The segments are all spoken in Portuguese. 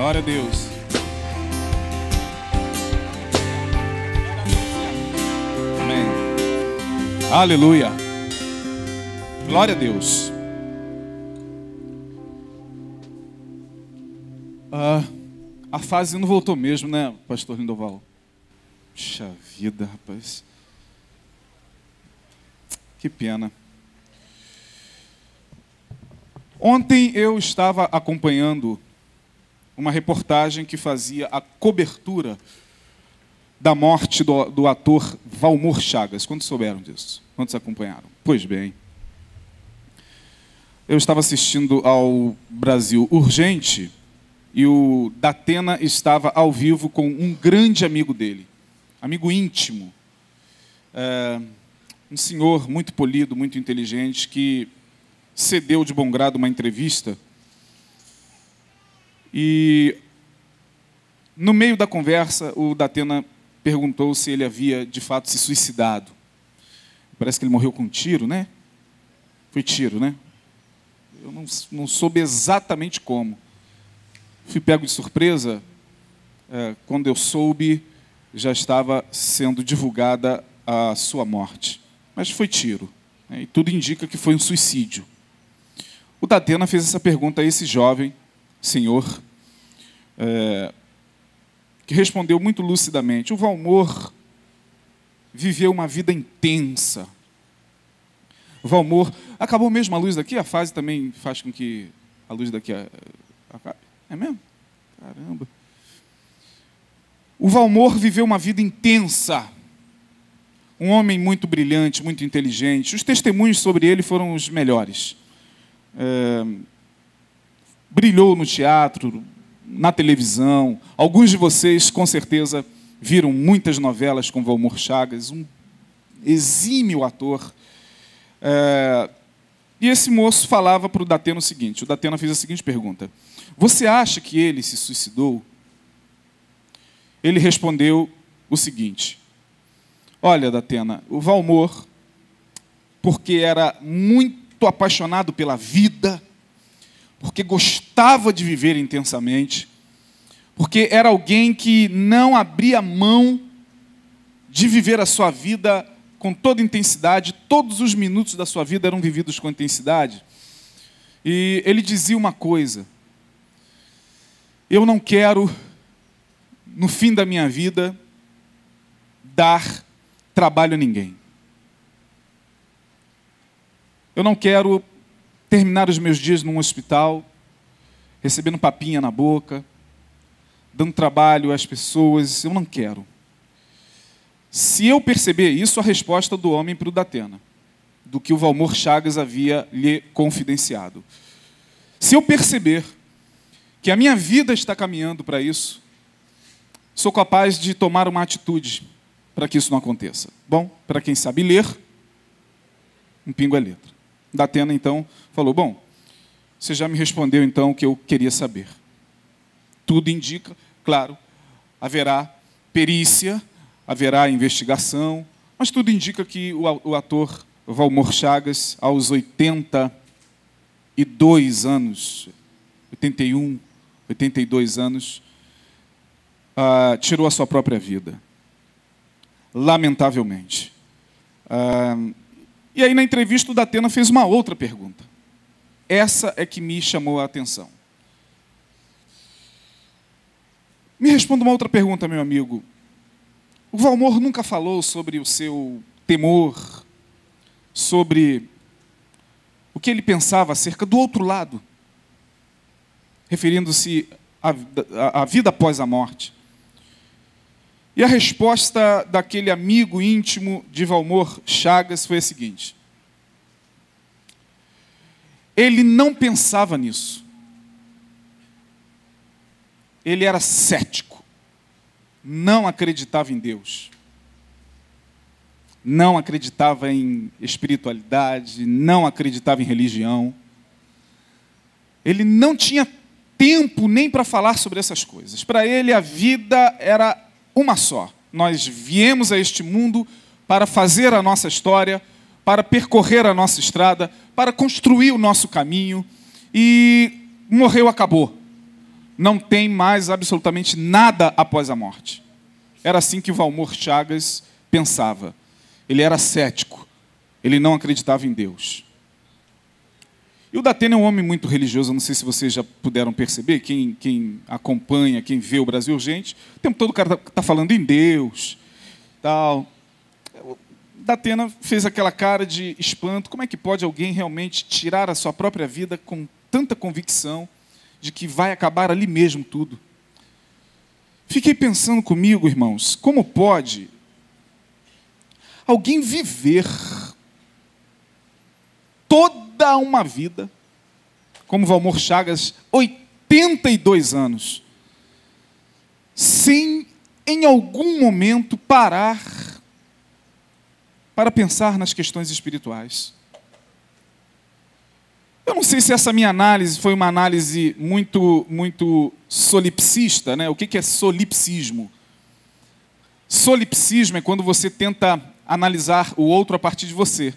Glória a Deus. Amém. Aleluia. Glória a Deus. Ah, a fase não voltou mesmo, né, pastor Lindoval? Puxa vida, rapaz. Que pena. Ontem eu estava acompanhando uma reportagem que fazia a cobertura da morte do, do ator Valmor Chagas. Quantos souberam disso? Quantos acompanharam? Pois bem. Eu estava assistindo ao Brasil Urgente e o Datena estava ao vivo com um grande amigo dele, amigo íntimo, é, um senhor muito polido, muito inteligente, que cedeu de bom grado uma entrevista e no meio da conversa o Datena perguntou se ele havia de fato se suicidado. Parece que ele morreu com um tiro, né? Foi tiro, né? Eu não, não soube exatamente como. Fui pego de surpresa. É, quando eu soube, já estava sendo divulgada a sua morte. Mas foi tiro. Né? E tudo indica que foi um suicídio. O Datena fez essa pergunta a esse jovem senhor, é, que respondeu muito lucidamente: O Valmor viveu uma vida intensa. O Valmor. Acabou mesmo a luz daqui? A fase também faz com que a luz daqui acabe? É mesmo? Caramba. O Valmor viveu uma vida intensa. Um homem muito brilhante, muito inteligente. Os testemunhos sobre ele foram os melhores. É, brilhou no teatro, na televisão. Alguns de vocês, com certeza, viram muitas novelas com Valmor Chagas, um exímio ator. É, e esse moço falava para o Datena o seguinte: o Datena fez a seguinte pergunta: Você acha que ele se suicidou? Ele respondeu o seguinte: Olha, Datena, o Valmor, porque era muito apaixonado pela vida, porque gostava de viver intensamente, porque era alguém que não abria mão de viver a sua vida com toda intensidade, todos os minutos da sua vida eram vividos com intensidade. E ele dizia uma coisa: Eu não quero, no fim da minha vida, dar trabalho a ninguém. Eu não quero terminar os meus dias num hospital, recebendo papinha na boca, dando trabalho às pessoas. Eu não quero. Se eu perceber isso, a resposta do homem para o Datena, do que o Valmor Chagas havia lhe confidenciado. Se eu perceber que a minha vida está caminhando para isso, sou capaz de tomar uma atitude para que isso não aconteça. Bom, para quem sabe ler, um pingo é letra. Datena então falou: Bom, você já me respondeu então o que eu queria saber. Tudo indica, claro, haverá perícia, haverá investigação, mas tudo indica que o ator Valmor Chagas, aos 82 anos, 81, 82 anos, uh, tirou a sua própria vida. Lamentavelmente. Uh, e aí, na entrevista, o Datena fez uma outra pergunta. Essa é que me chamou a atenção. Me responda uma outra pergunta, meu amigo. O Valmor nunca falou sobre o seu temor, sobre o que ele pensava acerca do outro lado, referindo-se à, vida após a morte. E a resposta daquele amigo íntimo de Valmor Chagas foi a seguinte: ele não pensava nisso. Ele era cético. Não acreditava em Deus. Não acreditava em espiritualidade, não acreditava em religião. Ele não tinha tempo nem para falar sobre essas coisas. Para ele, a vida era uma só. Nós viemos a este mundo para fazer a nossa história, para percorrer a nossa estrada, para construir o nosso caminho e morreu, acabou. não tem mais absolutamente nada após a morte. Era assim que Valmor Chagas pensava. Ele era cético. Ele não acreditava em Deus. E o Datena é um homem muito religioso, não sei se vocês já puderam perceber, quem, quem acompanha, quem vê o Brasil Urgente, o tempo todo o cara está tá falando em Deus, tal. Datena fez aquela cara de espanto, como é que pode alguém realmente tirar a sua própria vida com tanta convicção de que vai acabar ali mesmo tudo? Fiquei pensando comigo, irmãos, como pode alguém viver toda uma vida, como Valmor Chagas, 82 anos, sem em algum momento parar para pensar nas questões espirituais. Eu não sei se essa minha análise foi uma análise muito, muito solipsista, né? O que é solipsismo? Solipsismo é quando você tenta analisar o outro a partir de você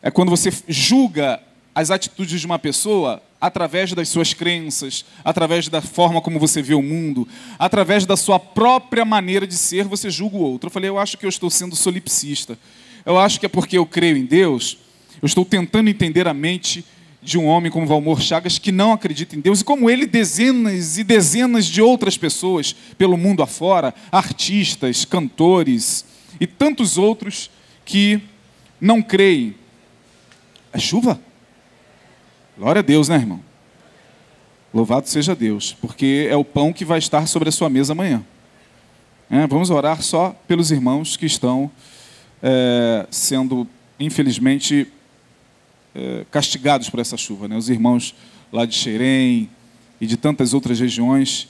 é quando você julga as atitudes de uma pessoa através das suas crenças, através da forma como você vê o mundo, através da sua própria maneira de ser, você julga o outro. Eu falei, eu acho que eu estou sendo solipsista. Eu acho que é porque eu creio em Deus, eu estou tentando entender a mente de um homem como Valmor Chagas que não acredita em Deus e como ele dezenas e dezenas de outras pessoas pelo mundo afora, artistas, cantores e tantos outros que não creem é chuva? Glória a Deus, né, irmão? Louvado seja Deus, porque é o pão que vai estar sobre a sua mesa amanhã. É, vamos orar só pelos irmãos que estão é, sendo, infelizmente, é, castigados por essa chuva. Né? Os irmãos lá de Xerém e de tantas outras regiões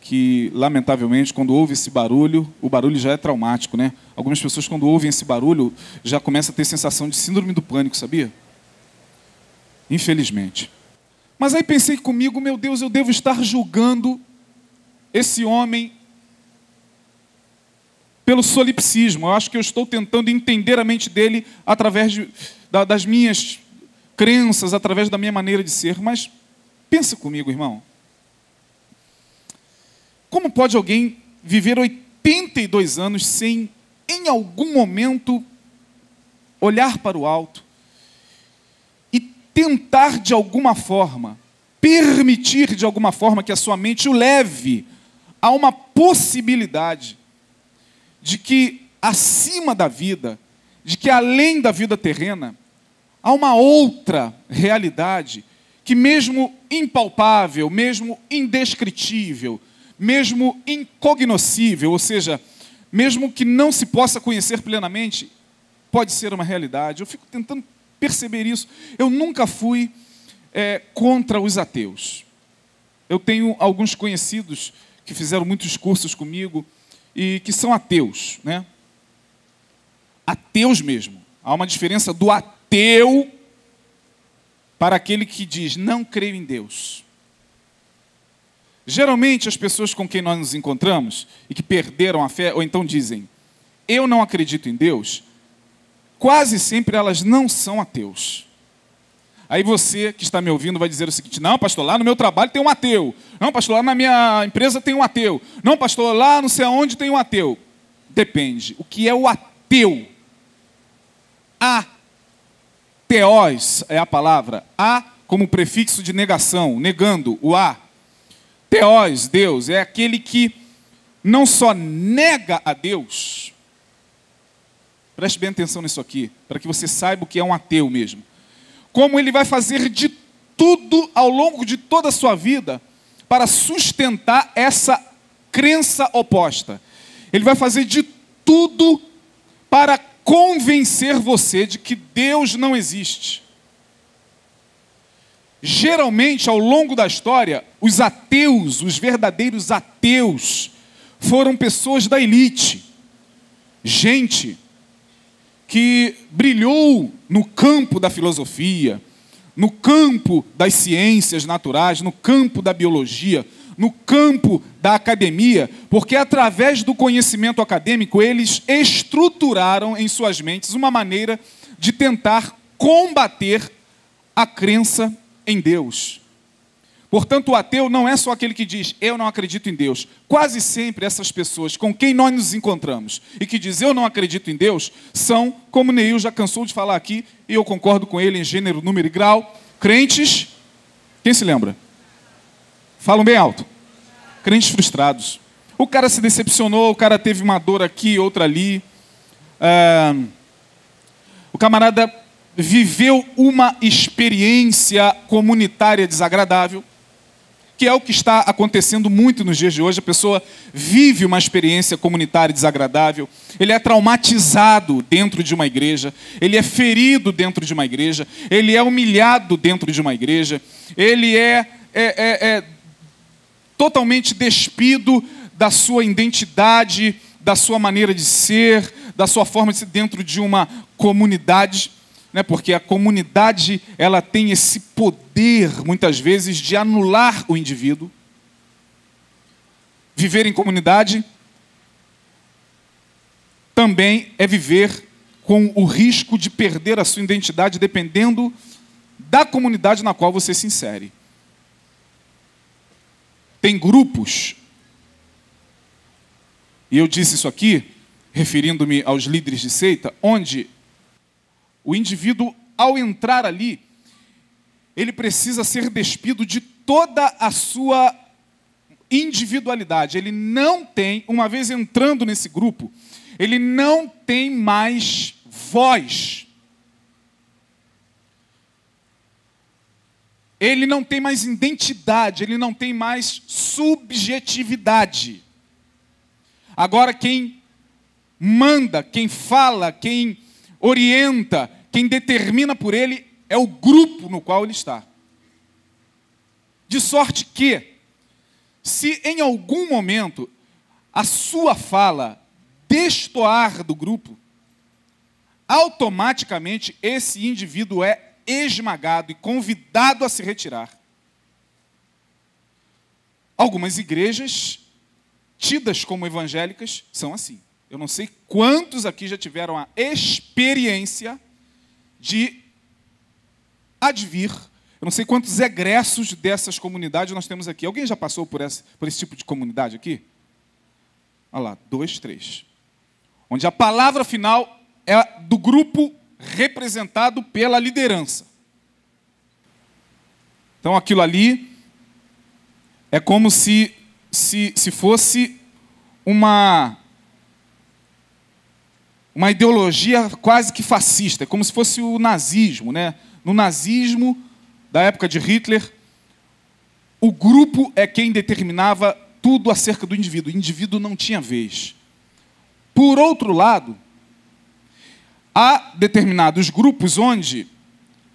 que, lamentavelmente, quando ouve esse barulho, o barulho já é traumático. Né? Algumas pessoas, quando ouvem esse barulho, já começam a ter sensação de síndrome do pânico, sabia? Infelizmente. Mas aí pensei comigo, meu Deus, eu devo estar julgando esse homem pelo solipsismo. Eu acho que eu estou tentando entender a mente dele através de, da, das minhas crenças, através da minha maneira de ser. Mas pensa comigo, irmão. Como pode alguém viver 82 anos sem, em algum momento, olhar para o alto, tentar de alguma forma, permitir de alguma forma que a sua mente o leve a uma possibilidade de que acima da vida, de que além da vida terrena, há uma outra realidade que, mesmo impalpável, mesmo indescritível, mesmo incognoscível, ou seja, mesmo que não se possa conhecer plenamente, pode ser uma realidade. Eu fico tentando perceber isso. Eu nunca fui é, contra os ateus. Eu tenho alguns conhecidos que fizeram muitos cursos comigo e que são ateus, né? Ateus mesmo. Há uma diferença do ateu para aquele que diz não creio em Deus. Geralmente as pessoas com quem nós nos encontramos e que perderam a fé ou então dizem eu não acredito em Deus, quase sempre elas não são ateus. Aí você que está me ouvindo vai dizer o seguinte: não, pastor, lá no meu trabalho tem um ateu. Não, pastor, lá na minha empresa tem um ateu. Não, pastor, lá não sei aonde tem um ateu. Depende. O que é o ateu? A. Teós é a palavra. A como prefixo de negação, negando o a. Teós, Deus, é aquele que não só nega a Deus, Preste bem atenção nisso aqui, para que você saiba o que é um ateu mesmo. Como ele vai fazer de tudo ao longo de toda a sua vida para sustentar essa crença oposta. Ele vai fazer de tudo para convencer você de que Deus não existe. Geralmente, ao longo da história, os ateus, os verdadeiros ateus, foram pessoas da elite. Gente que brilhou no campo da filosofia, no campo das ciências naturais, no campo da biologia, no campo da academia, porque através do conhecimento acadêmico eles estruturaram em suas mentes uma maneira de tentar combater a crença em Deus. Portanto, o ateu não é só aquele que diz, eu não acredito em Deus. Quase sempre essas pessoas com quem nós nos encontramos e que diz, eu não acredito em Deus, são, como Neil já cansou de falar aqui, e eu concordo com ele em gênero, número e grau, crentes. Quem se lembra? Falam bem alto. Crentes frustrados. O cara se decepcionou, o cara teve uma dor aqui, outra ali. O camarada viveu uma experiência comunitária desagradável que é o que está acontecendo muito nos dias de hoje. A pessoa vive uma experiência comunitária desagradável, ele é traumatizado dentro de uma igreja, ele é ferido dentro de uma igreja, ele é humilhado dentro de uma igreja, ele é, é, é, é totalmente despido da sua identidade, da sua maneira de ser, da sua forma de ser dentro de uma comunidade né? porque a comunidade ela tem esse poder, muitas vezes, de anular o indivíduo. Viver em comunidade também é viver com o risco de perder a sua identidade dependendo da comunidade na qual você se insere. Tem grupos, e eu disse isso aqui, referindo-me aos líderes de seita, onde o indivíduo, ao entrar ali, ele precisa ser despido de toda a sua individualidade. Ele não tem, uma vez entrando nesse grupo, ele não tem mais voz. Ele não tem mais identidade, ele não tem mais subjetividade. Agora, quem manda, quem fala, quem orienta, quem determina por ele é o grupo no qual ele está. De sorte que, se em algum momento a sua fala destoar do grupo, automaticamente esse indivíduo é esmagado e convidado a se retirar. Algumas igrejas, tidas como evangélicas, são assim. Eu não sei quantos aqui já tiveram a experiência de advir. Eu não sei quantos egressos dessas comunidades nós temos aqui. Alguém já passou por esse, por esse tipo de comunidade aqui? Olha lá, dois, três. Onde a palavra final é do grupo representado pela liderança. Então aquilo ali é como se, se, se fosse uma uma ideologia quase que fascista, como se fosse o nazismo. Né? No nazismo, da época de Hitler, o grupo é quem determinava tudo acerca do indivíduo. O indivíduo não tinha vez. Por outro lado, há determinados grupos onde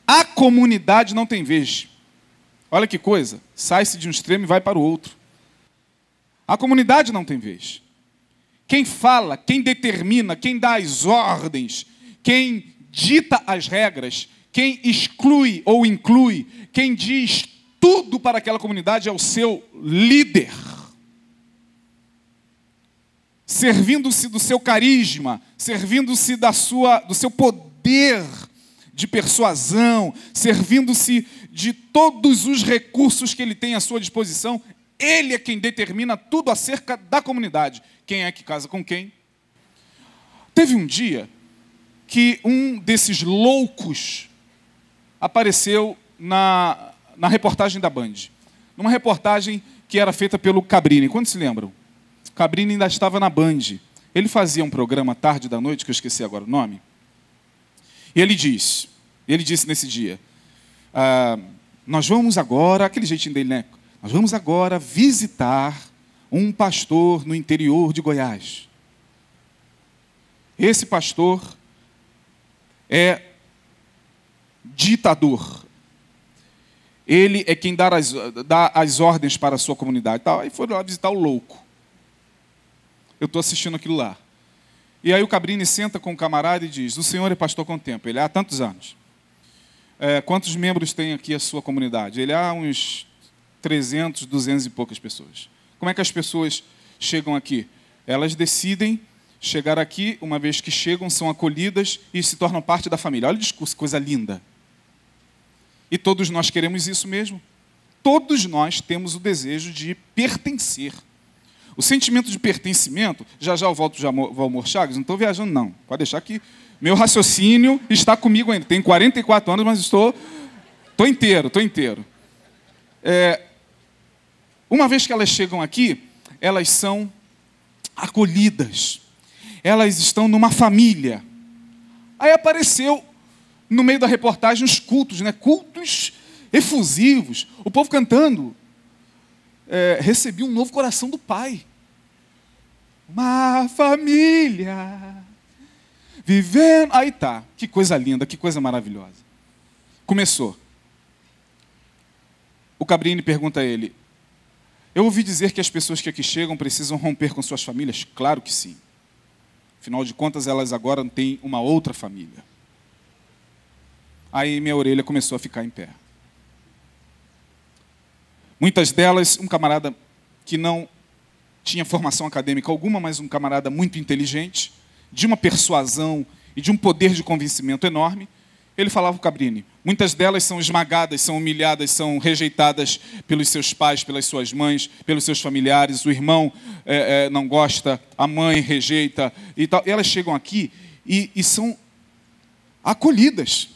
a comunidade não tem vez. Olha que coisa, sai-se de um extremo e vai para o outro. A comunidade não tem vez. Quem fala, quem determina, quem dá as ordens, quem dita as regras, quem exclui ou inclui, quem diz tudo para aquela comunidade é o seu líder. Servindo-se do seu carisma, servindo-se da sua do seu poder de persuasão, servindo-se de todos os recursos que ele tem à sua disposição, ele é quem determina tudo acerca da comunidade. Quem é que casa com quem? Teve um dia que um desses loucos apareceu na, na reportagem da Band. Numa reportagem que era feita pelo Cabrini. Quando se lembram? Cabrini ainda estava na Band. Ele fazia um programa tarde da noite, que eu esqueci agora o nome. E ele disse, ele disse nesse dia, ah, nós vamos agora, aquele jeitinho dele, né? Nós vamos agora visitar um pastor no interior de Goiás. Esse pastor é ditador. Ele é quem dá as, dá as ordens para a sua comunidade. Aí foram lá visitar o louco. Eu estou assistindo aquilo lá. E aí o Cabrini senta com o camarada e diz: O senhor é pastor quanto tempo? Ele há tantos anos. É, quantos membros tem aqui a sua comunidade? Ele há uns 300, 200 e poucas pessoas. Como é que as pessoas chegam aqui? Elas decidem chegar aqui, uma vez que chegam, são acolhidas e se tornam parte da família. Olha o discurso, coisa linda. E todos nós queremos isso mesmo. todos nós temos o desejo de pertencer. O sentimento de pertencimento, já já eu volto de Valmor Chagas, não estou viajando não, pode deixar que meu raciocínio está comigo ainda. Tenho 44 anos, mas estou, estou inteiro, estou inteiro. É, uma vez que elas chegam aqui, elas são acolhidas. Elas estão numa família. Aí apareceu no meio da reportagem os cultos, né? Cultos efusivos, o povo cantando. É, recebi um novo coração do Pai. Uma família vivendo. Aí tá, que coisa linda, que coisa maravilhosa. Começou. O Cabrini pergunta a ele: Eu ouvi dizer que as pessoas que aqui chegam precisam romper com suas famílias? Claro que sim. Afinal de contas, elas agora têm uma outra família. Aí minha orelha começou a ficar em pé. Muitas delas, um camarada que não tinha formação acadêmica alguma, mas um camarada muito inteligente, de uma persuasão e de um poder de convencimento enorme, ele falava o Cabrini. Muitas delas são esmagadas, são humilhadas, são rejeitadas pelos seus pais, pelas suas mães, pelos seus familiares. O irmão é, é, não gosta, a mãe rejeita e tal. E elas chegam aqui e, e são acolhidas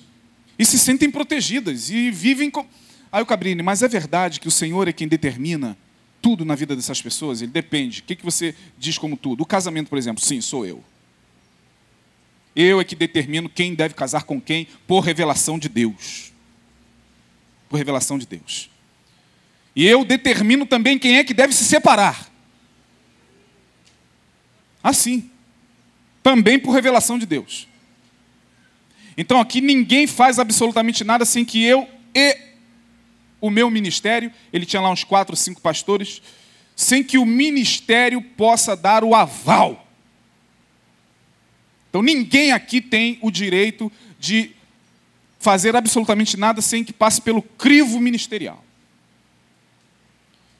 e se sentem protegidas e vivem com. Aí o Cabrini, mas é verdade que o Senhor é quem determina tudo na vida dessas pessoas? Ele depende. O que, que você diz como tudo? O casamento, por exemplo, sim, sou eu. Eu é que determino quem deve casar com quem por revelação de Deus. Por revelação de Deus. E eu determino também quem é que deve se separar. Assim. Também por revelação de Deus. Então aqui ninguém faz absolutamente nada sem que eu e o meu ministério, ele tinha lá uns quatro, cinco pastores, sem que o ministério possa dar o aval. Então ninguém aqui tem o direito de fazer absolutamente nada sem que passe pelo crivo ministerial.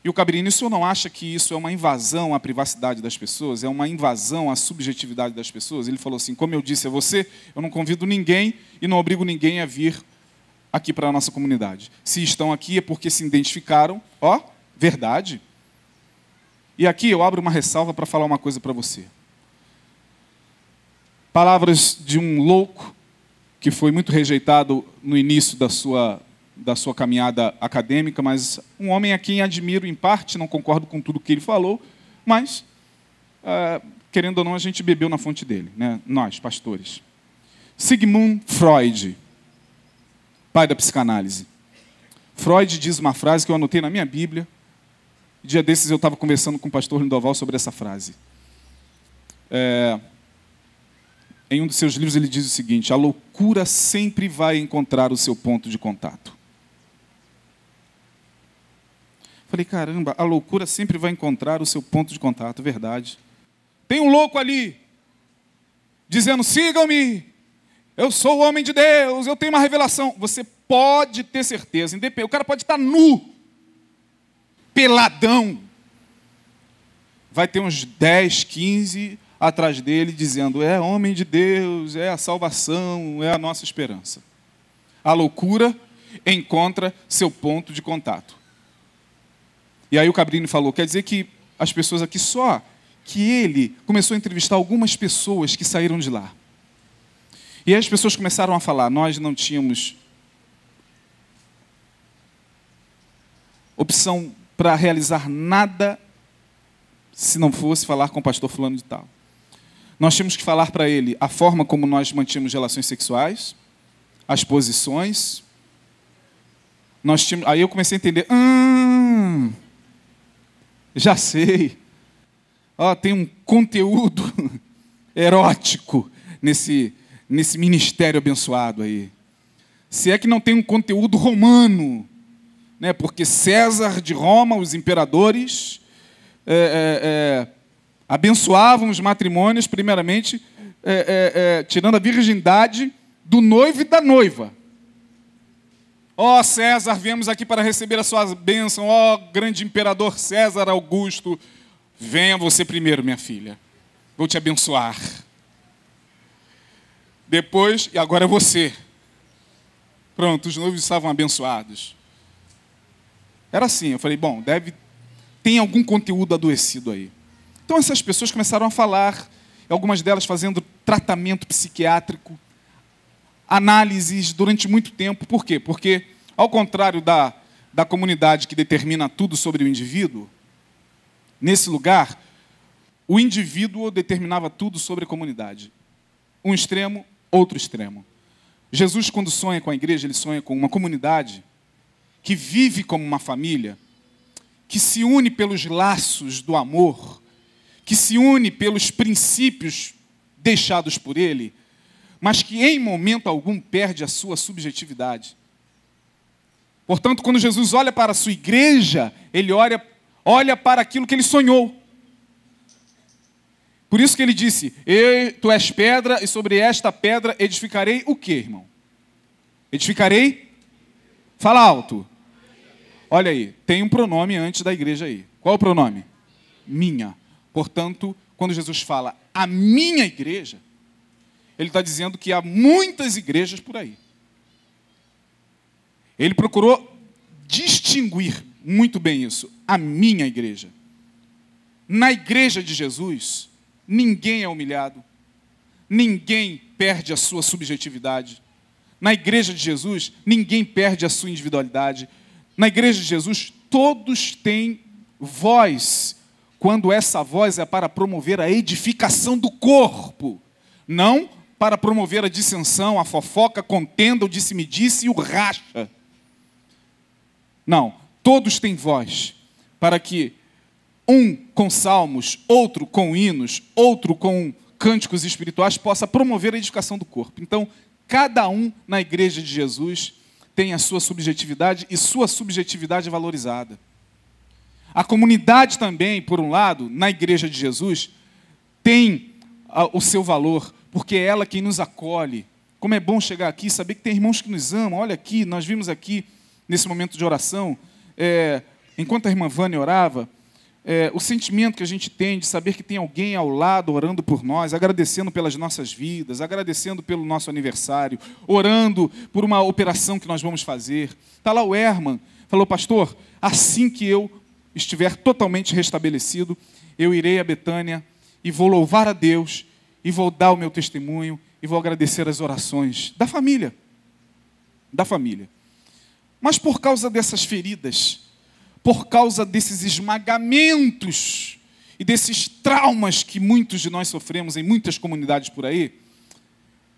E o Cabrini, o senhor não acha que isso é uma invasão à privacidade das pessoas? É uma invasão à subjetividade das pessoas? Ele falou assim: como eu disse a você, eu não convido ninguém e não obrigo ninguém a vir aqui para a nossa comunidade. Se estão aqui é porque se identificaram, ó, verdade. E aqui eu abro uma ressalva para falar uma coisa para você. Palavras de um louco que foi muito rejeitado no início da sua, da sua caminhada acadêmica, mas um homem a quem admiro em parte, não concordo com tudo que ele falou, mas, uh, querendo ou não, a gente bebeu na fonte dele, né? nós, pastores. Sigmund Freud, pai da psicanálise. Freud diz uma frase que eu anotei na minha Bíblia. Dia desses eu estava conversando com o pastor Lindoval sobre essa frase. É, em um dos seus livros, ele diz o seguinte: a loucura sempre vai encontrar o seu ponto de contato. Falei, caramba, a loucura sempre vai encontrar o seu ponto de contato, verdade. Tem um louco ali, dizendo: sigam-me, eu sou o homem de Deus, eu tenho uma revelação. Você pode ter certeza, o cara pode estar nu, peladão. Vai ter uns 10, 15 atrás dele, dizendo: é homem de Deus, é a salvação, é a nossa esperança. A loucura encontra seu ponto de contato. E aí o Cabrini falou: quer dizer que as pessoas aqui só que ele começou a entrevistar algumas pessoas que saíram de lá. E aí as pessoas começaram a falar: nós não tínhamos opção para realizar nada se não fosse falar com o pastor fulano de tal. Nós tínhamos que falar para ele a forma como nós mantínhamos relações sexuais, as posições. Nós tínhamos, aí eu comecei a entender, hum, já sei. Ó, tem um conteúdo erótico nesse, nesse ministério abençoado aí. Se é que não tem um conteúdo romano, né? porque César de Roma, os imperadores, é, é, é, abençoavam os matrimônios, primeiramente, é, é, é, tirando a virgindade do noivo e da noiva. Ó oh, César, viemos aqui para receber a sua bênção. Ó oh, grande imperador César Augusto, venha você primeiro, minha filha. Vou te abençoar. Depois, e agora é você. Pronto, os noivos estavam abençoados. Era assim, eu falei, bom, deve tem algum conteúdo adoecido aí. Então essas pessoas começaram a falar, algumas delas fazendo tratamento psiquiátrico, análises durante muito tempo. Por quê? Porque, ao contrário da, da comunidade que determina tudo sobre o indivíduo, nesse lugar, o indivíduo determinava tudo sobre a comunidade. Um extremo, outro extremo. Jesus, quando sonha com a igreja, ele sonha com uma comunidade que vive como uma família, que se une pelos laços do amor, que se une pelos princípios deixados por ele, mas que em momento algum perde a sua subjetividade. Portanto, quando Jesus olha para a sua igreja, ele olha, olha para aquilo que ele sonhou. Por isso que ele disse: Tu és pedra, e sobre esta pedra edificarei o que, irmão? Edificarei? Fala alto. Olha aí, tem um pronome antes da igreja aí. Qual o pronome? Minha. Portanto, quando Jesus fala a minha igreja, ele está dizendo que há muitas igrejas por aí. Ele procurou distinguir muito bem isso. A minha igreja. Na igreja de Jesus, ninguém é humilhado, ninguém perde a sua subjetividade. Na igreja de Jesus, ninguém perde a sua individualidade. Na igreja de Jesus, todos têm voz, quando essa voz é para promover a edificação do corpo, não para promover a dissensão, a fofoca, a contenda, o disse-me-disse e o racha. Não, todos têm voz, para que um com salmos, outro com hinos, outro com cânticos espirituais possa promover a edificação do corpo. Então, cada um na igreja de Jesus tem a sua subjetividade e sua subjetividade valorizada. A comunidade também, por um lado, na igreja de Jesus, tem o seu valor, porque é ela quem nos acolhe. Como é bom chegar aqui saber que tem irmãos que nos amam. Olha aqui, nós vimos aqui, nesse momento de oração, é, enquanto a irmã Vânia orava, é, o sentimento que a gente tem de saber que tem alguém ao lado orando por nós, agradecendo pelas nossas vidas, agradecendo pelo nosso aniversário, orando por uma operação que nós vamos fazer. Está lá o Herman, falou, pastor, assim que eu estiver totalmente restabelecido, eu irei a Betânia e vou louvar a Deus, e vou dar o meu testemunho, e vou agradecer as orações da família. Da família. Mas por causa dessas feridas, por causa desses esmagamentos e desses traumas que muitos de nós sofremos em muitas comunidades por aí,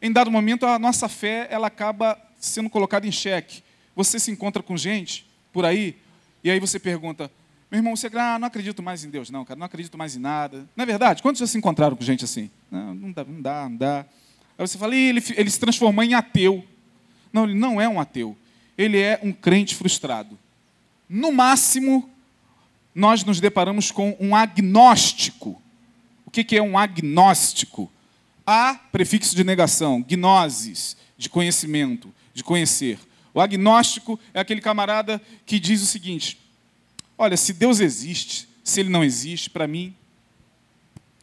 em dado momento a nossa fé ela acaba sendo colocada em xeque. Você se encontra com gente por aí e aí você pergunta: meu irmão, você ah, não acredito mais em Deus, não, cara, não acredito mais em nada. Não é verdade? Quantos já se encontraram com gente assim? Não, não dá, não dá, não dá. Aí você fala, ele, ele se transformou em ateu. Não, ele não é um ateu. Ele é um crente frustrado. No máximo, nós nos deparamos com um agnóstico. O que é um agnóstico? A, prefixo de negação, gnosis, de conhecimento, de conhecer. O agnóstico é aquele camarada que diz o seguinte: olha, se Deus existe, se ele não existe, para mim,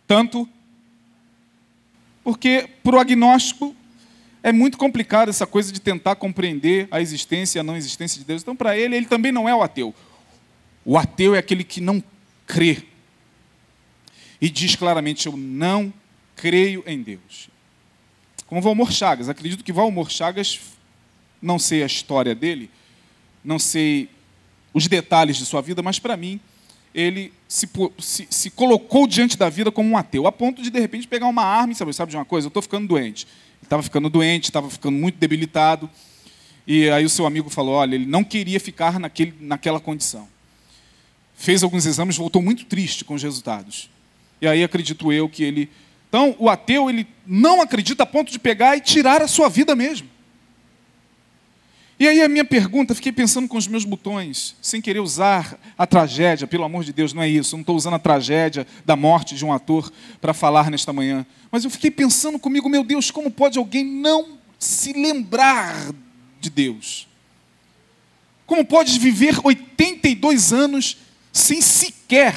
tanto. Porque para o agnóstico é muito complicado essa coisa de tentar compreender a existência e a não existência de Deus. Então, para ele, ele também não é o ateu. O ateu é aquele que não crê. E diz claramente: Eu não creio em Deus. Como Valmor Chagas. Acredito que Valmor Chagas, não sei a história dele, não sei os detalhes de sua vida, mas para mim, ele se, se, se, colocou diante da vida como um ateu, a ponto de, de repente, pegar uma arma e sabe, sabe de uma coisa? Eu estou ficando doente estava ficando doente, estava ficando muito debilitado. E aí o seu amigo falou: olha, ele não queria ficar naquele, naquela condição. Fez alguns exames, voltou muito triste com os resultados. E aí acredito eu que ele. Então, o ateu, ele não acredita a ponto de pegar e tirar a sua vida mesmo. E aí a minha pergunta, fiquei pensando com os meus botões, sem querer usar a tragédia, pelo amor de Deus, não é isso, não estou usando a tragédia da morte de um ator para falar nesta manhã. Mas eu fiquei pensando comigo, meu Deus, como pode alguém não se lembrar de Deus? Como pode viver 82 anos sem sequer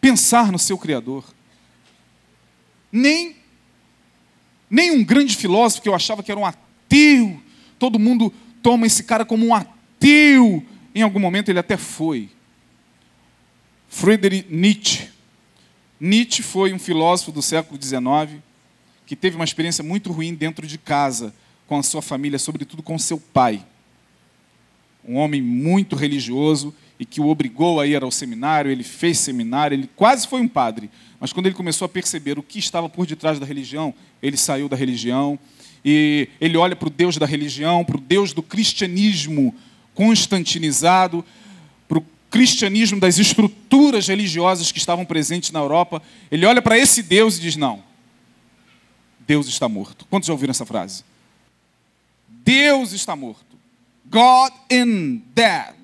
pensar no seu Criador? Nem, nem um grande filósofo que eu achava que era um ateu todo mundo toma esse cara como um ateu. em algum momento ele até foi. Friedrich Nietzsche. Nietzsche foi um filósofo do século XIX que teve uma experiência muito ruim dentro de casa, com a sua família, sobretudo com seu pai. Um homem muito religioso e que o obrigou a ir ao seminário, ele fez seminário, ele quase foi um padre, mas quando ele começou a perceber o que estava por detrás da religião, ele saiu da religião e ele olha para o Deus da religião, para o Deus do cristianismo constantinizado, para o cristianismo das estruturas religiosas que estavam presentes na Europa. Ele olha para esse Deus e diz: Não, Deus está morto. Quantos já ouviram essa frase? Deus está morto. God in dead.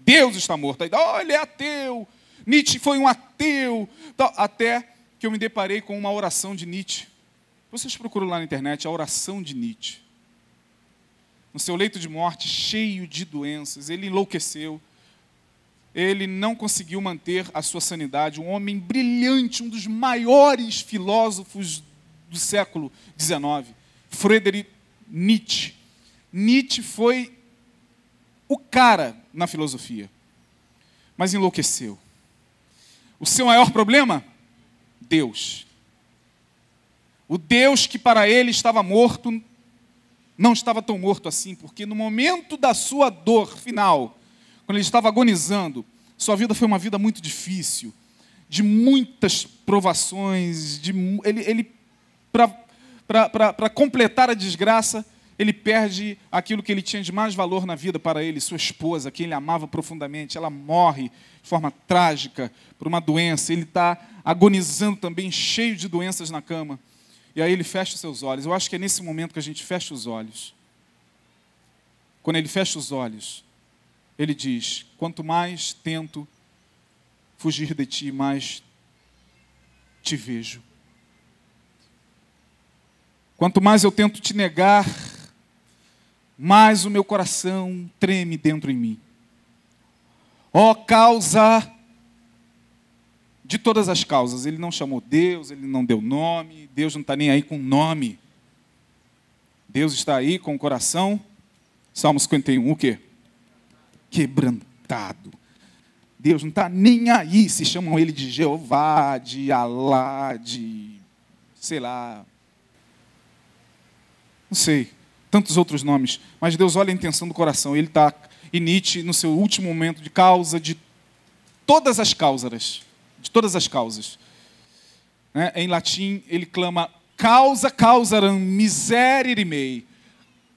Deus está morto. Aí, oh, ele é ateu. Nietzsche foi um ateu. Até que eu me deparei com uma oração de Nietzsche. Vocês procuram lá na internet a oração de Nietzsche. No seu leito de morte, cheio de doenças, ele enlouqueceu. Ele não conseguiu manter a sua sanidade. Um homem brilhante, um dos maiores filósofos do século XIX, Friedrich Nietzsche. Nietzsche foi o cara na filosofia, mas enlouqueceu. O seu maior problema? Deus. O Deus que para ele estava morto, não estava tão morto assim, porque no momento da sua dor final, quando ele estava agonizando, sua vida foi uma vida muito difícil, de muitas provações, de, ele, ele para completar a desgraça, ele perde aquilo que ele tinha de mais valor na vida para ele, sua esposa, quem ele amava profundamente. Ela morre de forma trágica por uma doença. Ele está agonizando também, cheio de doenças na cama. E aí ele fecha os seus olhos. Eu acho que é nesse momento que a gente fecha os olhos. Quando ele fecha os olhos, ele diz: Quanto mais tento fugir de ti, mais te vejo. Quanto mais eu tento te negar, mais o meu coração treme dentro em mim. Ó oh, causa de todas as causas. Ele não chamou Deus, ele não deu nome, Deus não está nem aí com nome. Deus está aí com o coração. Salmo 51, o quê? Quebrantado. Deus não está nem aí se chamam ele de Jeová, de Alá, de sei lá. Não sei tantos outros nomes, mas Deus olha a intenção do coração. Ele está, e Nietzsche, no seu último momento de causa, de todas as causas, de todas as causas. Né? Em latim, ele clama, causa causaram miserere mei.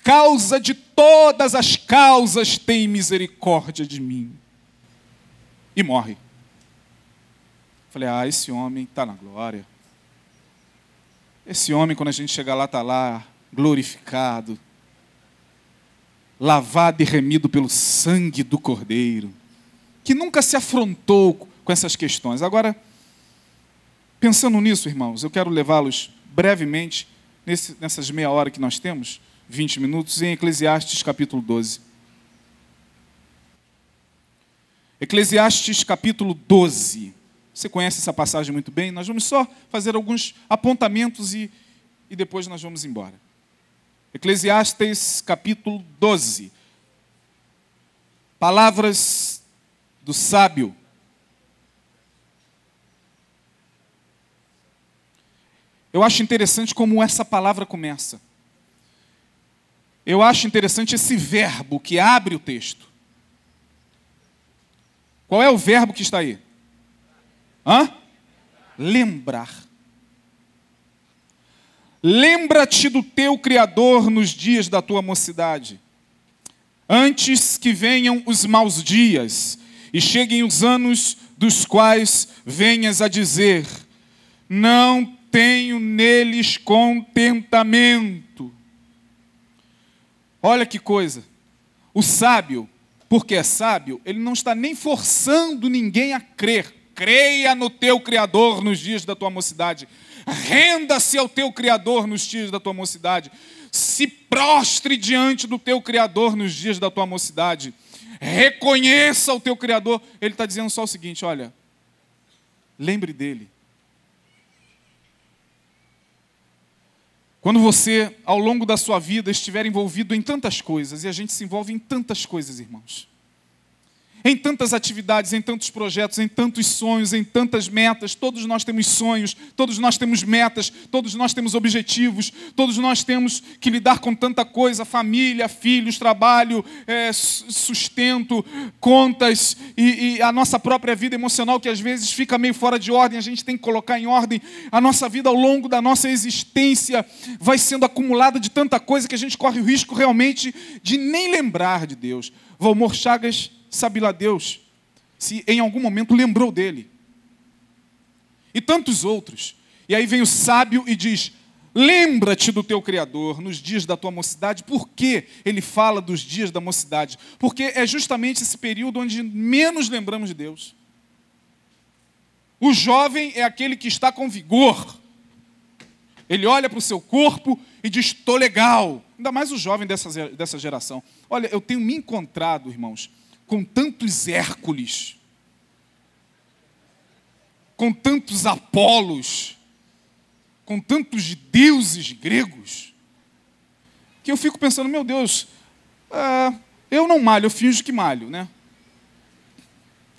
Causa de todas as causas tem misericórdia de mim. E morre. Falei, ah, esse homem está na glória. Esse homem, quando a gente chegar lá, está lá glorificado, lavado e remido pelo sangue do Cordeiro, que nunca se afrontou com essas questões. Agora, pensando nisso, irmãos, eu quero levá-los brevemente, nesse, nessas meia hora que nós temos, 20 minutos, em Eclesiastes capítulo 12. Eclesiastes capítulo 12. Você conhece essa passagem muito bem, nós vamos só fazer alguns apontamentos e, e depois nós vamos embora. Eclesiastes capítulo 12. Palavras do sábio. Eu acho interessante como essa palavra começa. Eu acho interessante esse verbo que abre o texto. Qual é o verbo que está aí? Hã? Lembrar. Lembra-te do teu Criador nos dias da tua mocidade, antes que venham os maus dias e cheguem os anos dos quais venhas a dizer: Não tenho neles contentamento. Olha que coisa. O sábio, porque é sábio, ele não está nem forçando ninguém a crer. Creia no teu Criador nos dias da tua mocidade. Renda-se ao teu Criador nos dias da tua mocidade. Se prostre diante do teu Criador nos dias da tua mocidade. Reconheça o teu Criador. Ele está dizendo só o seguinte: olha, lembre dele. Quando você, ao longo da sua vida, estiver envolvido em tantas coisas, e a gente se envolve em tantas coisas, irmãos em tantas atividades, em tantos projetos, em tantos sonhos, em tantas metas. Todos nós temos sonhos, todos nós temos metas, todos nós temos objetivos, todos nós temos que lidar com tanta coisa: família, filhos, trabalho, é, sustento, contas e, e a nossa própria vida emocional, que às vezes fica meio fora de ordem, a gente tem que colocar em ordem. A nossa vida ao longo da nossa existência vai sendo acumulada de tanta coisa que a gente corre o risco realmente de nem lembrar de Deus. Valmor Chagas sabe lá Deus se em algum momento lembrou dele. E tantos outros. E aí vem o sábio e diz: Lembra-te do teu Criador nos dias da tua mocidade. Por que ele fala dos dias da mocidade? Porque é justamente esse período onde menos lembramos de Deus. O jovem é aquele que está com vigor. Ele olha para o seu corpo e diz: Estou legal. Ainda mais o jovem dessa, dessa geração. Olha, eu tenho me encontrado, irmãos, com tantos Hércules, com tantos Apolos, com tantos deuses gregos, que eu fico pensando, meu Deus, uh, eu não malho, eu finjo que malho, né?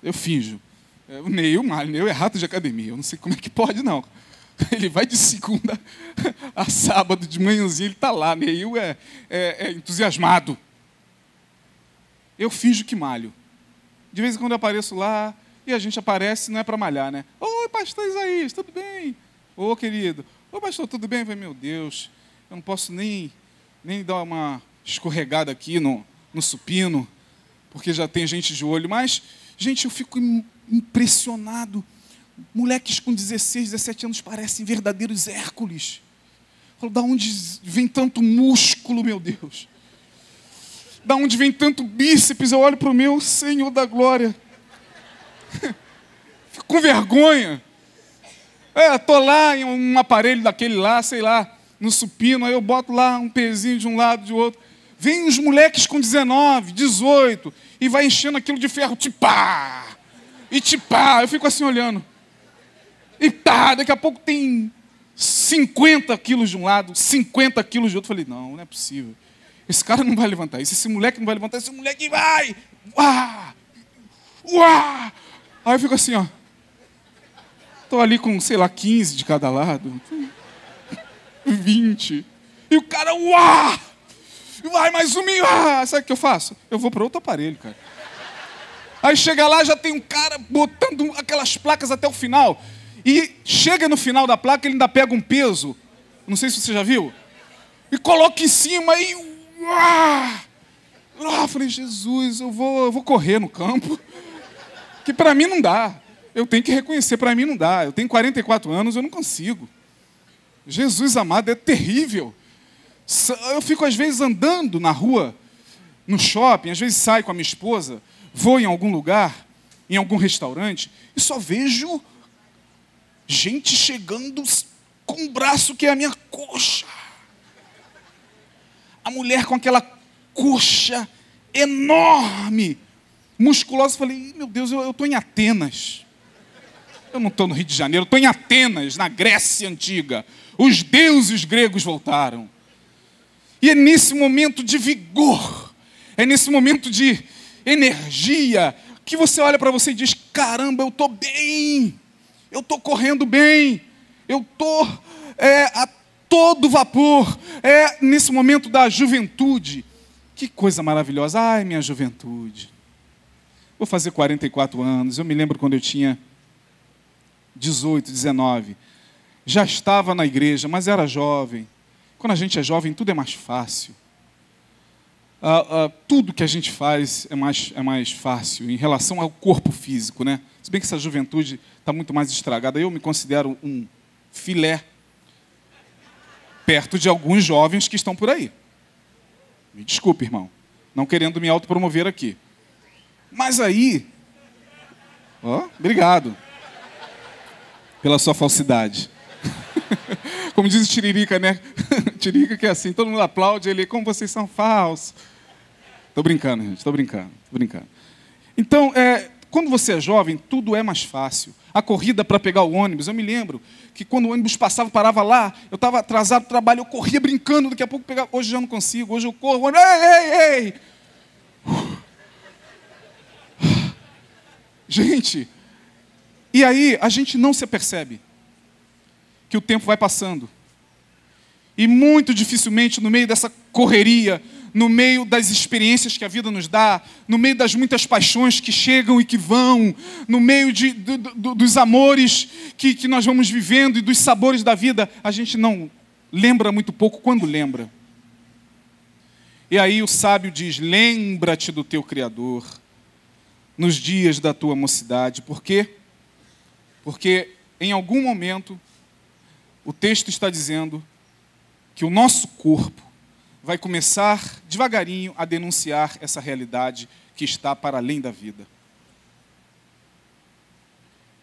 Eu finjo. É, o Neil malho, o Neil é rato de academia, eu não sei como é que pode, não. Ele vai de segunda a sábado, de manhãzinha, ele está lá. Neil é, é, é entusiasmado eu finjo que malho. De vez em quando eu apareço lá e a gente aparece, não é para malhar, né? Oi, pastor Isaías, tudo bem? Ô, querido. Ô, pastor, tudo bem? Eu falei, meu Deus, eu não posso nem, nem dar uma escorregada aqui no, no supino, porque já tem gente de olho. Mas, gente, eu fico impressionado. Moleques com 16, 17 anos parecem verdadeiros Hércules. Falo, da onde vem tanto músculo, meu Deus? Da onde vem tanto bíceps, eu olho para o meu Senhor da glória. Fico com vergonha. É, tô lá em um aparelho daquele lá, sei lá, no supino, aí eu boto lá um pezinho de um lado, de outro. Vem uns moleques com 19, 18, e vai enchendo aquilo de ferro, tipá! E tipá! Eu fico assim olhando. E tá, daqui a pouco tem 50 quilos de um lado, 50 quilos de outro. Eu falei, não, não é possível. Esse cara não vai levantar isso, esse moleque não vai levantar, esse moleque vai! Uá! Uá! Aí eu fico assim, ó. Estou ali com, sei lá, 15 de cada lado. 20. E o cara, uá! Vai mais um uá! Sabe o que eu faço? Eu vou para outro aparelho, cara. Aí chega lá, já tem um cara botando aquelas placas até o final. E chega no final da placa, ele ainda pega um peso. Não sei se você já viu. E coloca em cima e ah, ah, falei, Jesus, eu vou, eu vou correr no campo. Que para mim não dá. Eu tenho que reconhecer, para mim não dá. Eu tenho 44 anos, eu não consigo. Jesus amado, é terrível. Eu fico às vezes andando na rua, no shopping, às vezes saio com a minha esposa, vou em algum lugar, em algum restaurante, e só vejo gente chegando com um braço que é a minha coxa a mulher com aquela coxa enorme, musculosa. Eu falei, meu Deus, eu estou em Atenas. Eu não estou no Rio de Janeiro, estou em Atenas, na Grécia Antiga. Os deuses gregos voltaram. E é nesse momento de vigor, é nesse momento de energia, que você olha para você e diz: caramba, eu estou bem, eu estou correndo bem, eu estou é, todo vapor. É nesse momento da juventude. Que coisa maravilhosa. Ai, minha juventude. Vou fazer 44 anos. Eu me lembro quando eu tinha 18, 19. Já estava na igreja, mas era jovem. Quando a gente é jovem, tudo é mais fácil. Uh, uh, tudo que a gente faz é mais, é mais fácil em relação ao corpo físico, né? Se bem que essa juventude está muito mais estragada. Eu me considero um filé perto de alguns jovens que estão por aí. Me desculpe, irmão, não querendo me autopromover aqui. Mas aí, obrigado pela sua falsidade. Como diz o Tiririca, né? Tiririca que é assim, todo mundo aplaude ele, como vocês são falsos. Estou brincando, gente, estou brincando, tô brincando. Então, é, quando você é jovem, tudo é mais fácil. A corrida para pegar o ônibus, eu me lembro que quando o ônibus passava, parava lá, eu estava atrasado do trabalho, eu corria brincando, daqui a pouco pegava. Hoje já não consigo, hoje eu corro, ei, ei, ei! Gente, e aí a gente não se apercebe que o tempo vai passando. E muito dificilmente, no meio dessa correria, no meio das experiências que a vida nos dá, no meio das muitas paixões que chegam e que vão, no meio de, do, do, dos amores que, que nós vamos vivendo e dos sabores da vida, a gente não lembra muito pouco quando lembra. E aí o sábio diz: lembra-te do teu Criador nos dias da tua mocidade. Por quê? Porque em algum momento o texto está dizendo que o nosso corpo vai começar devagarinho a denunciar essa realidade que está para além da vida.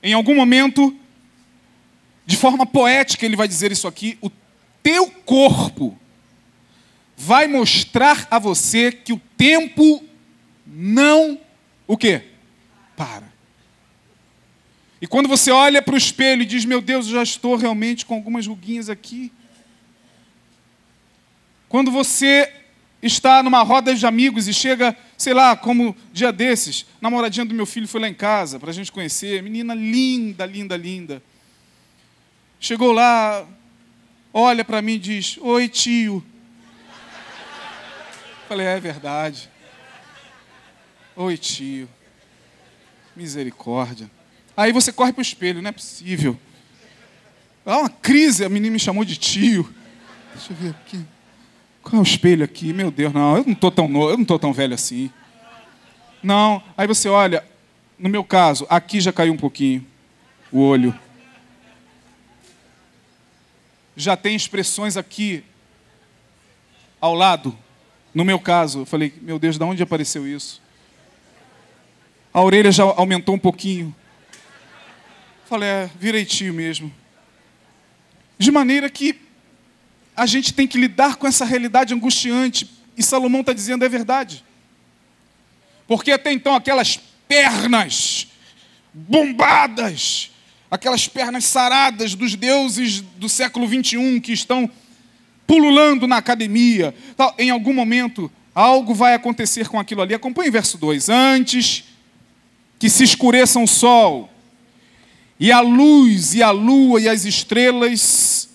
Em algum momento, de forma poética, ele vai dizer isso aqui: o teu corpo vai mostrar a você que o tempo não o quê? Para. E quando você olha para o espelho e diz: Meu Deus, eu já estou realmente com algumas ruguinhas aqui. Quando você está numa roda de amigos e chega, sei lá, como dia desses, namoradinha do meu filho foi lá em casa para a gente conhecer, menina linda, linda, linda. Chegou lá, olha para mim e diz: Oi, tio. Falei: É verdade. Oi, tio. Misericórdia. Aí você corre para o espelho, não é possível. Há uma crise, a menina me chamou de tio. Deixa eu ver aqui. Qual é o espelho aqui? Meu Deus, não, eu não estou tão novo, eu não estou tão velho assim. Não, aí você olha, no meu caso, aqui já caiu um pouquinho o olho. Já tem expressões aqui ao lado. No meu caso, eu falei, meu Deus, de onde apareceu isso? A orelha já aumentou um pouquinho. Falei, é, virei tio mesmo. De maneira que a gente tem que lidar com essa realidade angustiante. E Salomão está dizendo, é verdade. Porque até então aquelas pernas bombadas, aquelas pernas saradas dos deuses do século 21 que estão pululando na academia, em algum momento algo vai acontecer com aquilo ali. Acompanhe o verso 2. Antes que se escureça o sol, e a luz, e a lua, e as estrelas,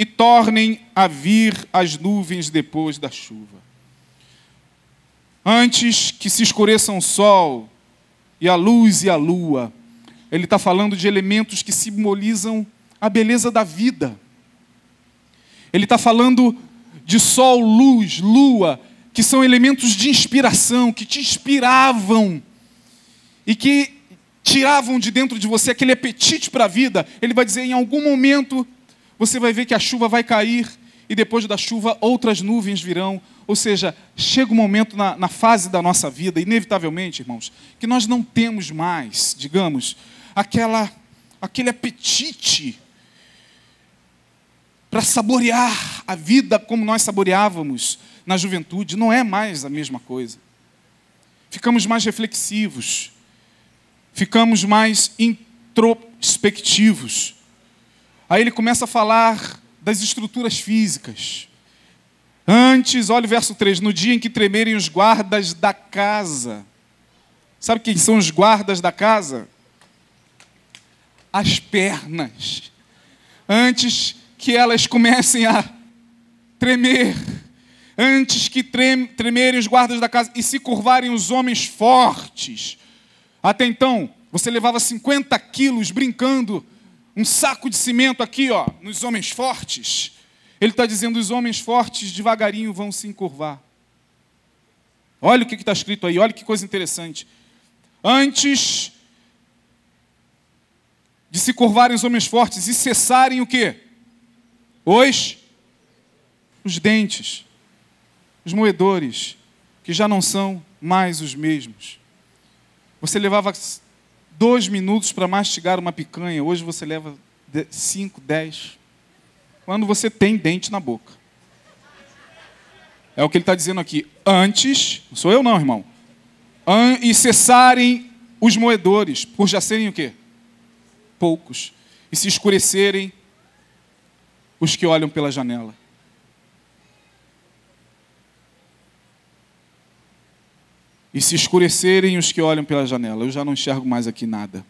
e tornem a vir as nuvens depois da chuva. Antes que se escureçam o sol, e a luz e a lua, ele está falando de elementos que simbolizam a beleza da vida. Ele está falando de sol, luz, lua, que são elementos de inspiração, que te inspiravam e que tiravam de dentro de você aquele apetite para a vida, ele vai dizer: em algum momento você vai ver que a chuva vai cair e depois da chuva outras nuvens virão. Ou seja, chega um momento na, na fase da nossa vida, inevitavelmente, irmãos, que nós não temos mais, digamos, aquela, aquele apetite para saborear a vida como nós saboreávamos na juventude. Não é mais a mesma coisa. Ficamos mais reflexivos ficamos mais introspectivos. Aí ele começa a falar das estruturas físicas. Antes, olha o verso 3: no dia em que tremerem os guardas da casa. Sabe quem são os guardas da casa? As pernas. Antes que elas comecem a tremer, antes que tremerem os guardas da casa e se curvarem os homens fortes, até então, você levava 50 quilos brincando, um saco de cimento aqui, ó, nos homens fortes. Ele está dizendo: os homens fortes devagarinho vão se encurvar. Olha o que está escrito aí, olha que coisa interessante. Antes de se curvarem os homens fortes e cessarem o quê? Os, os dentes, os moedores, que já não são mais os mesmos. Você levava dois minutos para mastigar uma picanha, hoje você leva cinco, dez. Quando você tem dente na boca. É o que ele está dizendo aqui. Antes, não sou eu não, irmão. An e cessarem os moedores, por já serem o quê? Poucos. E se escurecerem os que olham pela janela. E se escurecerem os que olham pela janela. Eu já não enxergo mais aqui nada.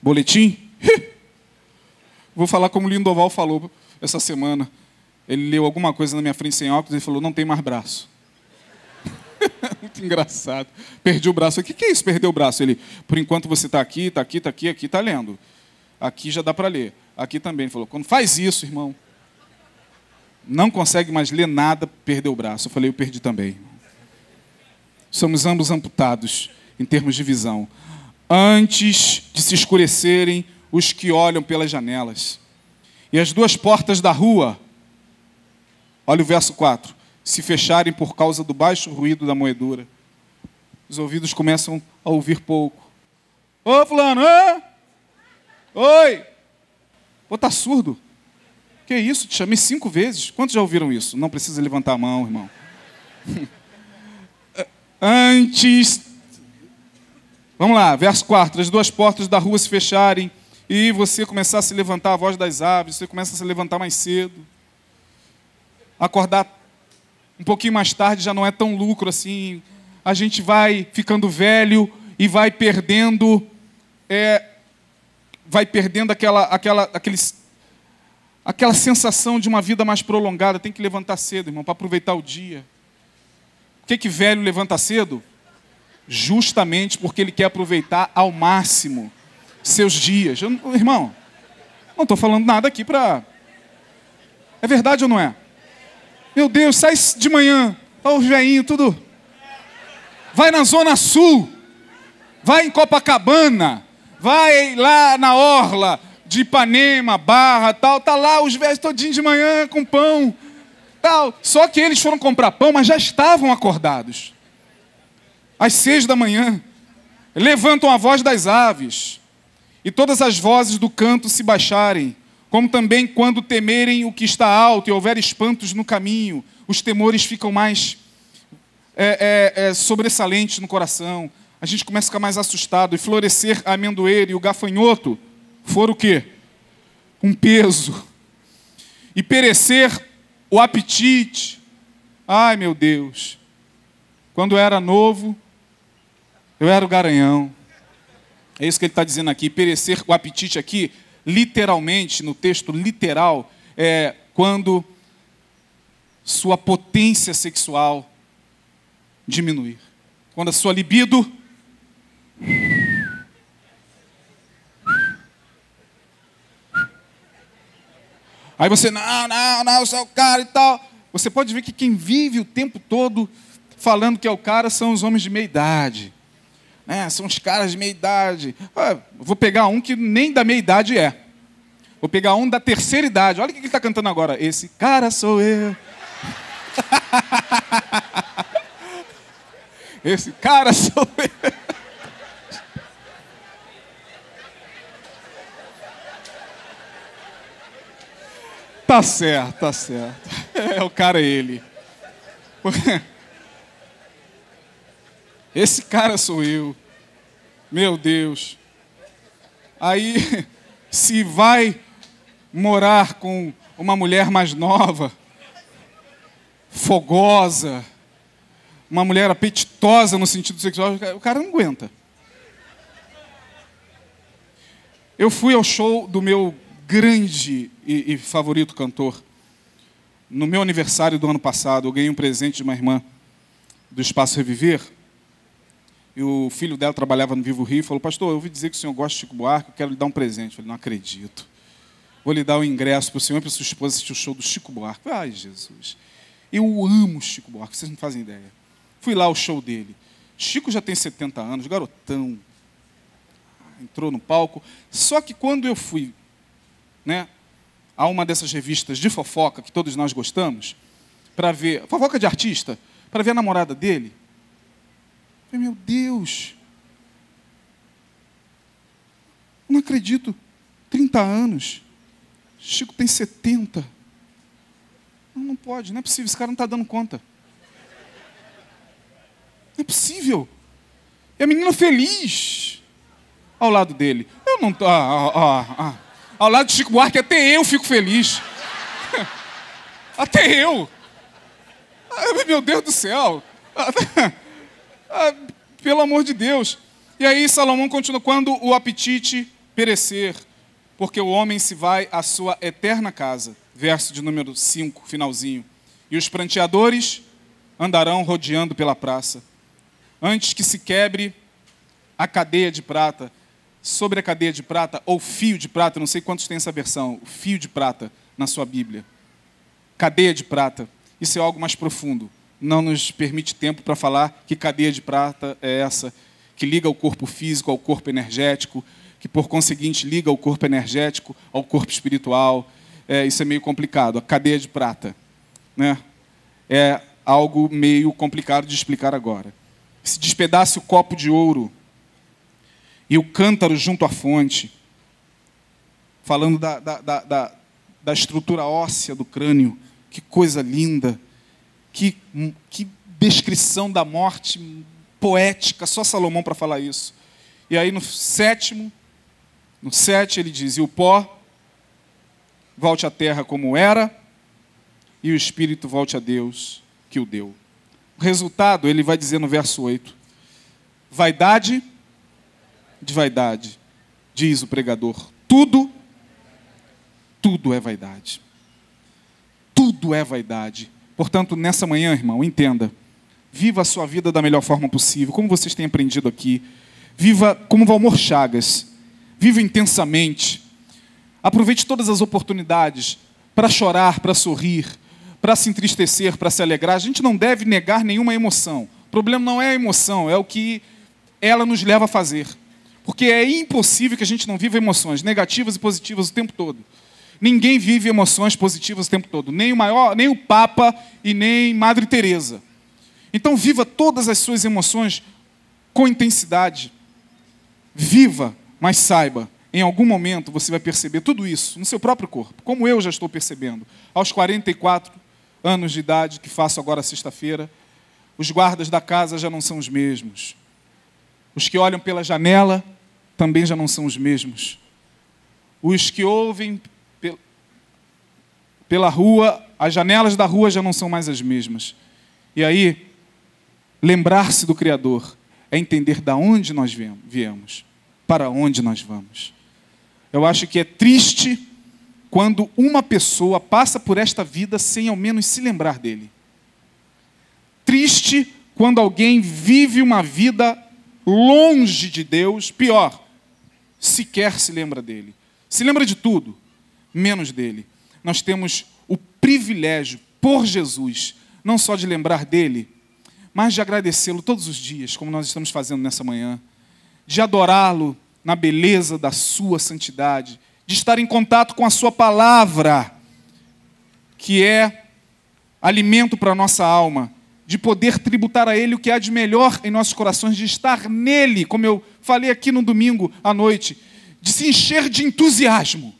Boletim? Vou falar como o Lindoval falou essa semana. Ele leu alguma coisa na minha frente sem óculos e falou: Não tem mais braço. Muito engraçado. Perdi o braço. O que, que é isso, perder o braço? Ele, por enquanto você está aqui, está aqui, está aqui, aqui está lendo. Aqui já dá para ler. Aqui também. Ele falou: Quando faz isso, irmão, não consegue mais ler nada, perdeu o braço. Eu falei: Eu perdi também. Somos ambos amputados em termos de visão. Antes de se escurecerem os que olham pelas janelas. E as duas portas da rua, olha o verso 4, se fecharem por causa do baixo ruído da moedura. Os ouvidos começam a ouvir pouco. Ô, fulano, hã? Oi! Pô, tá surdo? Que isso? Te chamei cinco vezes. Quantos já ouviram isso? Não precisa levantar a mão, irmão. Antes. Vamos lá, verso 4. As duas portas da rua se fecharem e você começar a se levantar a voz das aves, você começa a se levantar mais cedo. Acordar um pouquinho mais tarde já não é tão lucro assim. A gente vai ficando velho e vai perdendo, é, vai perdendo aquela, aquela, aqueles, aquela sensação de uma vida mais prolongada. Tem que levantar cedo, irmão, para aproveitar o dia. Por que, que velho levanta cedo? Justamente porque ele quer aproveitar ao máximo seus dias. Eu, irmão, não estou falando nada aqui para. É verdade ou não é? Meu Deus, sai de manhã, olha os velhinhos, tudo. Vai na Zona Sul, vai em Copacabana, vai lá na Orla de Ipanema, Barra, tal, tá lá os velhos todinhos de manhã com pão, tal. Só que eles foram comprar pão, mas já estavam acordados. Às seis da manhã, levantam a voz das aves, e todas as vozes do canto se baixarem, como também quando temerem o que está alto e houver espantos no caminho, os temores ficam mais é, é, é, sobressalentes no coração. A gente começa a ficar mais assustado. E florescer a amendoeira e o gafanhoto for o quê? Um peso. E perecer o apetite. Ai, meu Deus. Quando eu era novo, eu era o garanhão. É isso que ele está dizendo aqui. Perecer o apetite aqui, literalmente, no texto literal, é quando sua potência sexual diminuir. Quando a sua libido Aí você, não, não, não, eu sou o cara e tal. Você pode ver que quem vive o tempo todo falando que é o cara são os homens de meia idade. Né? São os caras de meia idade. Ah, vou pegar um que nem da meia idade é. Vou pegar um da terceira idade. Olha o que ele está cantando agora. Esse cara sou eu. Esse cara sou eu. Tá certo, tá certo. É, o cara é ele. Esse cara sou eu. Meu Deus. Aí, se vai morar com uma mulher mais nova, fogosa, uma mulher apetitosa no sentido sexual, o cara não aguenta. Eu fui ao show do meu grande e, e, favorito cantor. No meu aniversário do ano passado, eu ganhei um presente de uma irmã do Espaço Reviver. E o filho dela trabalhava no Vivo Rio e falou: Pastor, eu ouvi dizer que o senhor gosta de Chico Buarque, eu quero lhe dar um presente. Eu falei: Não acredito. Vou lhe dar o um ingresso para o senhor e para sua esposa assistir o show do Chico Buarque. Ai, Jesus. Eu amo Chico Buarque, vocês não fazem ideia. Fui lá ao show dele. Chico já tem 70 anos, garotão. Entrou no palco. Só que quando eu fui né, a uma dessas revistas de fofoca que todos nós gostamos, para ver, fofoca de artista, para ver a namorada dele, Falei, meu Deus, não acredito, 30 anos, Chico tem 70. Não, não pode, não é possível, esse cara não está dando conta. Não é possível. E a menina feliz ao lado dele. Eu não tô. Ah, ah, ah, ao lado de Chico Buarque, até eu fico feliz. até eu. Meu Deus do céu. Pelo amor de Deus. E aí Salomão continua: quando o apetite perecer, porque o homem se vai à sua eterna casa. Verso de número 5, finalzinho. E os pranteadores andarão rodeando pela praça. Antes que se quebre a cadeia de prata, sobre a cadeia de prata, ou fio de prata, não sei quantos tem essa versão, fio de prata na sua Bíblia. Cadeia de prata, isso é algo mais profundo. Não nos permite tempo para falar que cadeia de prata é essa, que liga o corpo físico ao corpo energético, que por conseguinte liga o corpo energético ao corpo espiritual. É, isso é meio complicado. A cadeia de prata, né? É algo meio complicado de explicar agora. Se despedace o copo de ouro e o cântaro junto à fonte, falando da, da, da, da, estrutura óssea do crânio, que coisa linda, que, que descrição da morte poética, só Salomão para falar isso. E aí no sétimo, no sete ele diz: E o pó volte à terra como era, e o espírito volte a Deus que o deu. O resultado, ele vai dizer no verso 8: Vaidade de vaidade, diz o pregador. Tudo, tudo é vaidade. Tudo é vaidade. Portanto, nessa manhã, irmão, entenda. Viva a sua vida da melhor forma possível, como vocês têm aprendido aqui. Viva como Valmor Chagas Viva intensamente. Aproveite todas as oportunidades para chorar, para sorrir, para se entristecer, para se alegrar. A gente não deve negar nenhuma emoção. O problema não é a emoção, é o que ela nos leva a fazer. Porque é impossível que a gente não viva emoções negativas e positivas o tempo todo. Ninguém vive emoções positivas o tempo todo, nem o maior, nem o Papa e nem Madre Teresa. Então viva todas as suas emoções com intensidade. Viva mas saiba, em algum momento você vai perceber tudo isso no seu próprio corpo, como eu já estou percebendo. Aos 44 anos de idade, que faço agora sexta-feira, os guardas da casa já não são os mesmos. Os que olham pela janela também já não são os mesmos. Os que ouvem pela rua, as janelas da rua já não são mais as mesmas. E aí, lembrar-se do Criador é entender da onde nós viemos para onde nós vamos. Eu acho que é triste quando uma pessoa passa por esta vida sem ao menos se lembrar dele. Triste quando alguém vive uma vida longe de Deus, pior, sequer se lembra dele. Se lembra de tudo, menos dele. Nós temos o privilégio, por Jesus, não só de lembrar dele, mas de agradecê-lo todos os dias, como nós estamos fazendo nessa manhã de adorá-lo na beleza da sua santidade, de estar em contato com a sua palavra, que é alimento para a nossa alma, de poder tributar a Ele o que há de melhor em nossos corações, de estar nele, como eu falei aqui no domingo à noite, de se encher de entusiasmo.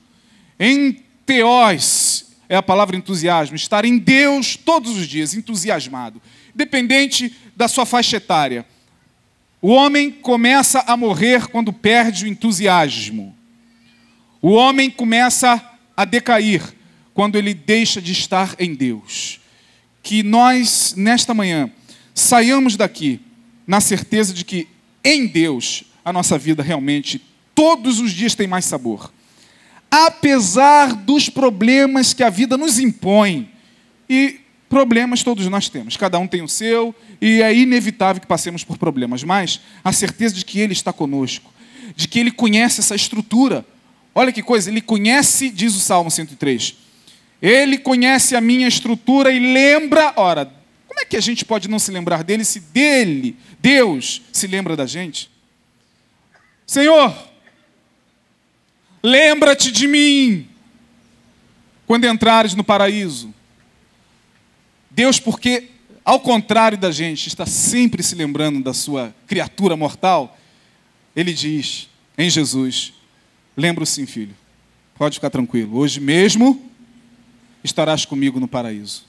Em teós é a palavra entusiasmo, estar em Deus todos os dias, entusiasmado, dependente da sua faixa etária. O homem começa a morrer quando perde o entusiasmo. O homem começa a decair quando ele deixa de estar em Deus. Que nós, nesta manhã, saiamos daqui na certeza de que em Deus a nossa vida realmente todos os dias tem mais sabor. Apesar dos problemas que a vida nos impõe. E problemas todos nós temos, cada um tem o seu, e é inevitável que passemos por problemas, mas a certeza de que Ele está conosco, de que Ele conhece essa estrutura. Olha que coisa, Ele conhece, diz o Salmo 103, Ele conhece a minha estrutura e lembra, ora, como é que a gente pode não se lembrar dele se dele, Deus, se lembra da gente? Senhor, lembra-te de mim quando entrares no paraíso. Deus, porque ao contrário da gente, está sempre se lembrando da sua criatura mortal, ele diz em Jesus: Lembro sim, filho, pode ficar tranquilo, hoje mesmo estarás comigo no paraíso.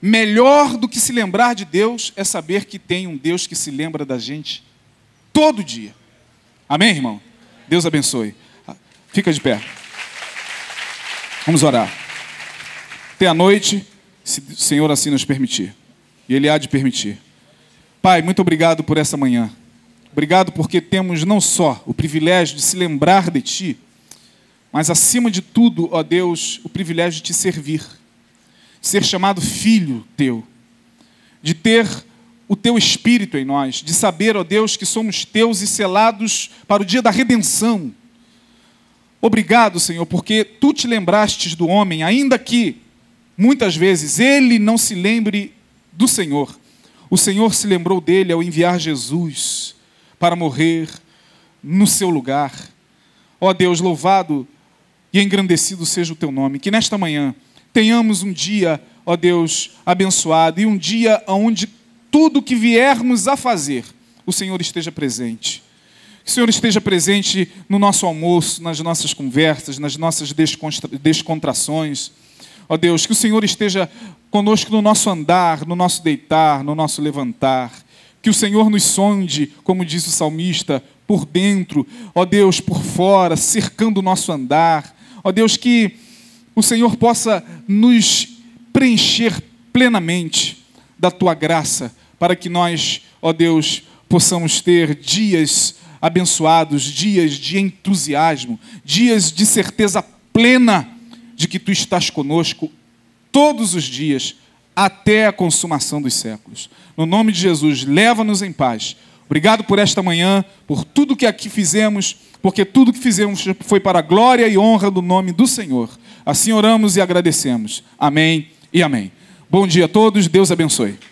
Melhor do que se lembrar de Deus é saber que tem um Deus que se lembra da gente Todo dia. Amém, irmão? Deus abençoe. Fica de pé. Vamos orar. Até a noite, se o Senhor assim nos permitir. E Ele há de permitir. Pai, muito obrigado por essa manhã. Obrigado porque temos não só o privilégio de se lembrar de Ti, mas acima de tudo, ó Deus, o privilégio de Te servir, de ser chamado filho Teu, de ter o Teu Espírito em nós, de saber, ó Deus, que somos Teus e selados para o dia da redenção. Obrigado, Senhor, porque Tu te lembrastes do homem, ainda que muitas vezes ele não se lembre do Senhor. O Senhor se lembrou dele ao enviar Jesus para morrer no seu lugar. Ó Deus, louvado e engrandecido seja o teu nome. Que nesta manhã tenhamos um dia, ó Deus, abençoado e um dia onde tudo que viermos a fazer, o Senhor esteja presente. Que o Senhor esteja presente no nosso almoço, nas nossas conversas, nas nossas descontrações. Ó Deus, que o Senhor esteja conosco no nosso andar, no nosso deitar, no nosso levantar que o Senhor nos sonde, como diz o salmista, por dentro, ó Deus, por fora, cercando o nosso andar. Ó Deus, que o Senhor possa nos preencher plenamente da tua graça, para que nós, ó Deus, possamos ter dias abençoados, dias de entusiasmo, dias de certeza plena de que tu estás conosco todos os dias até a consumação dos séculos. No nome de Jesus, leva-nos em paz. Obrigado por esta manhã, por tudo que aqui fizemos, porque tudo que fizemos foi para a glória e honra do nome do Senhor. Assim oramos e agradecemos. Amém e amém. Bom dia a todos, Deus abençoe.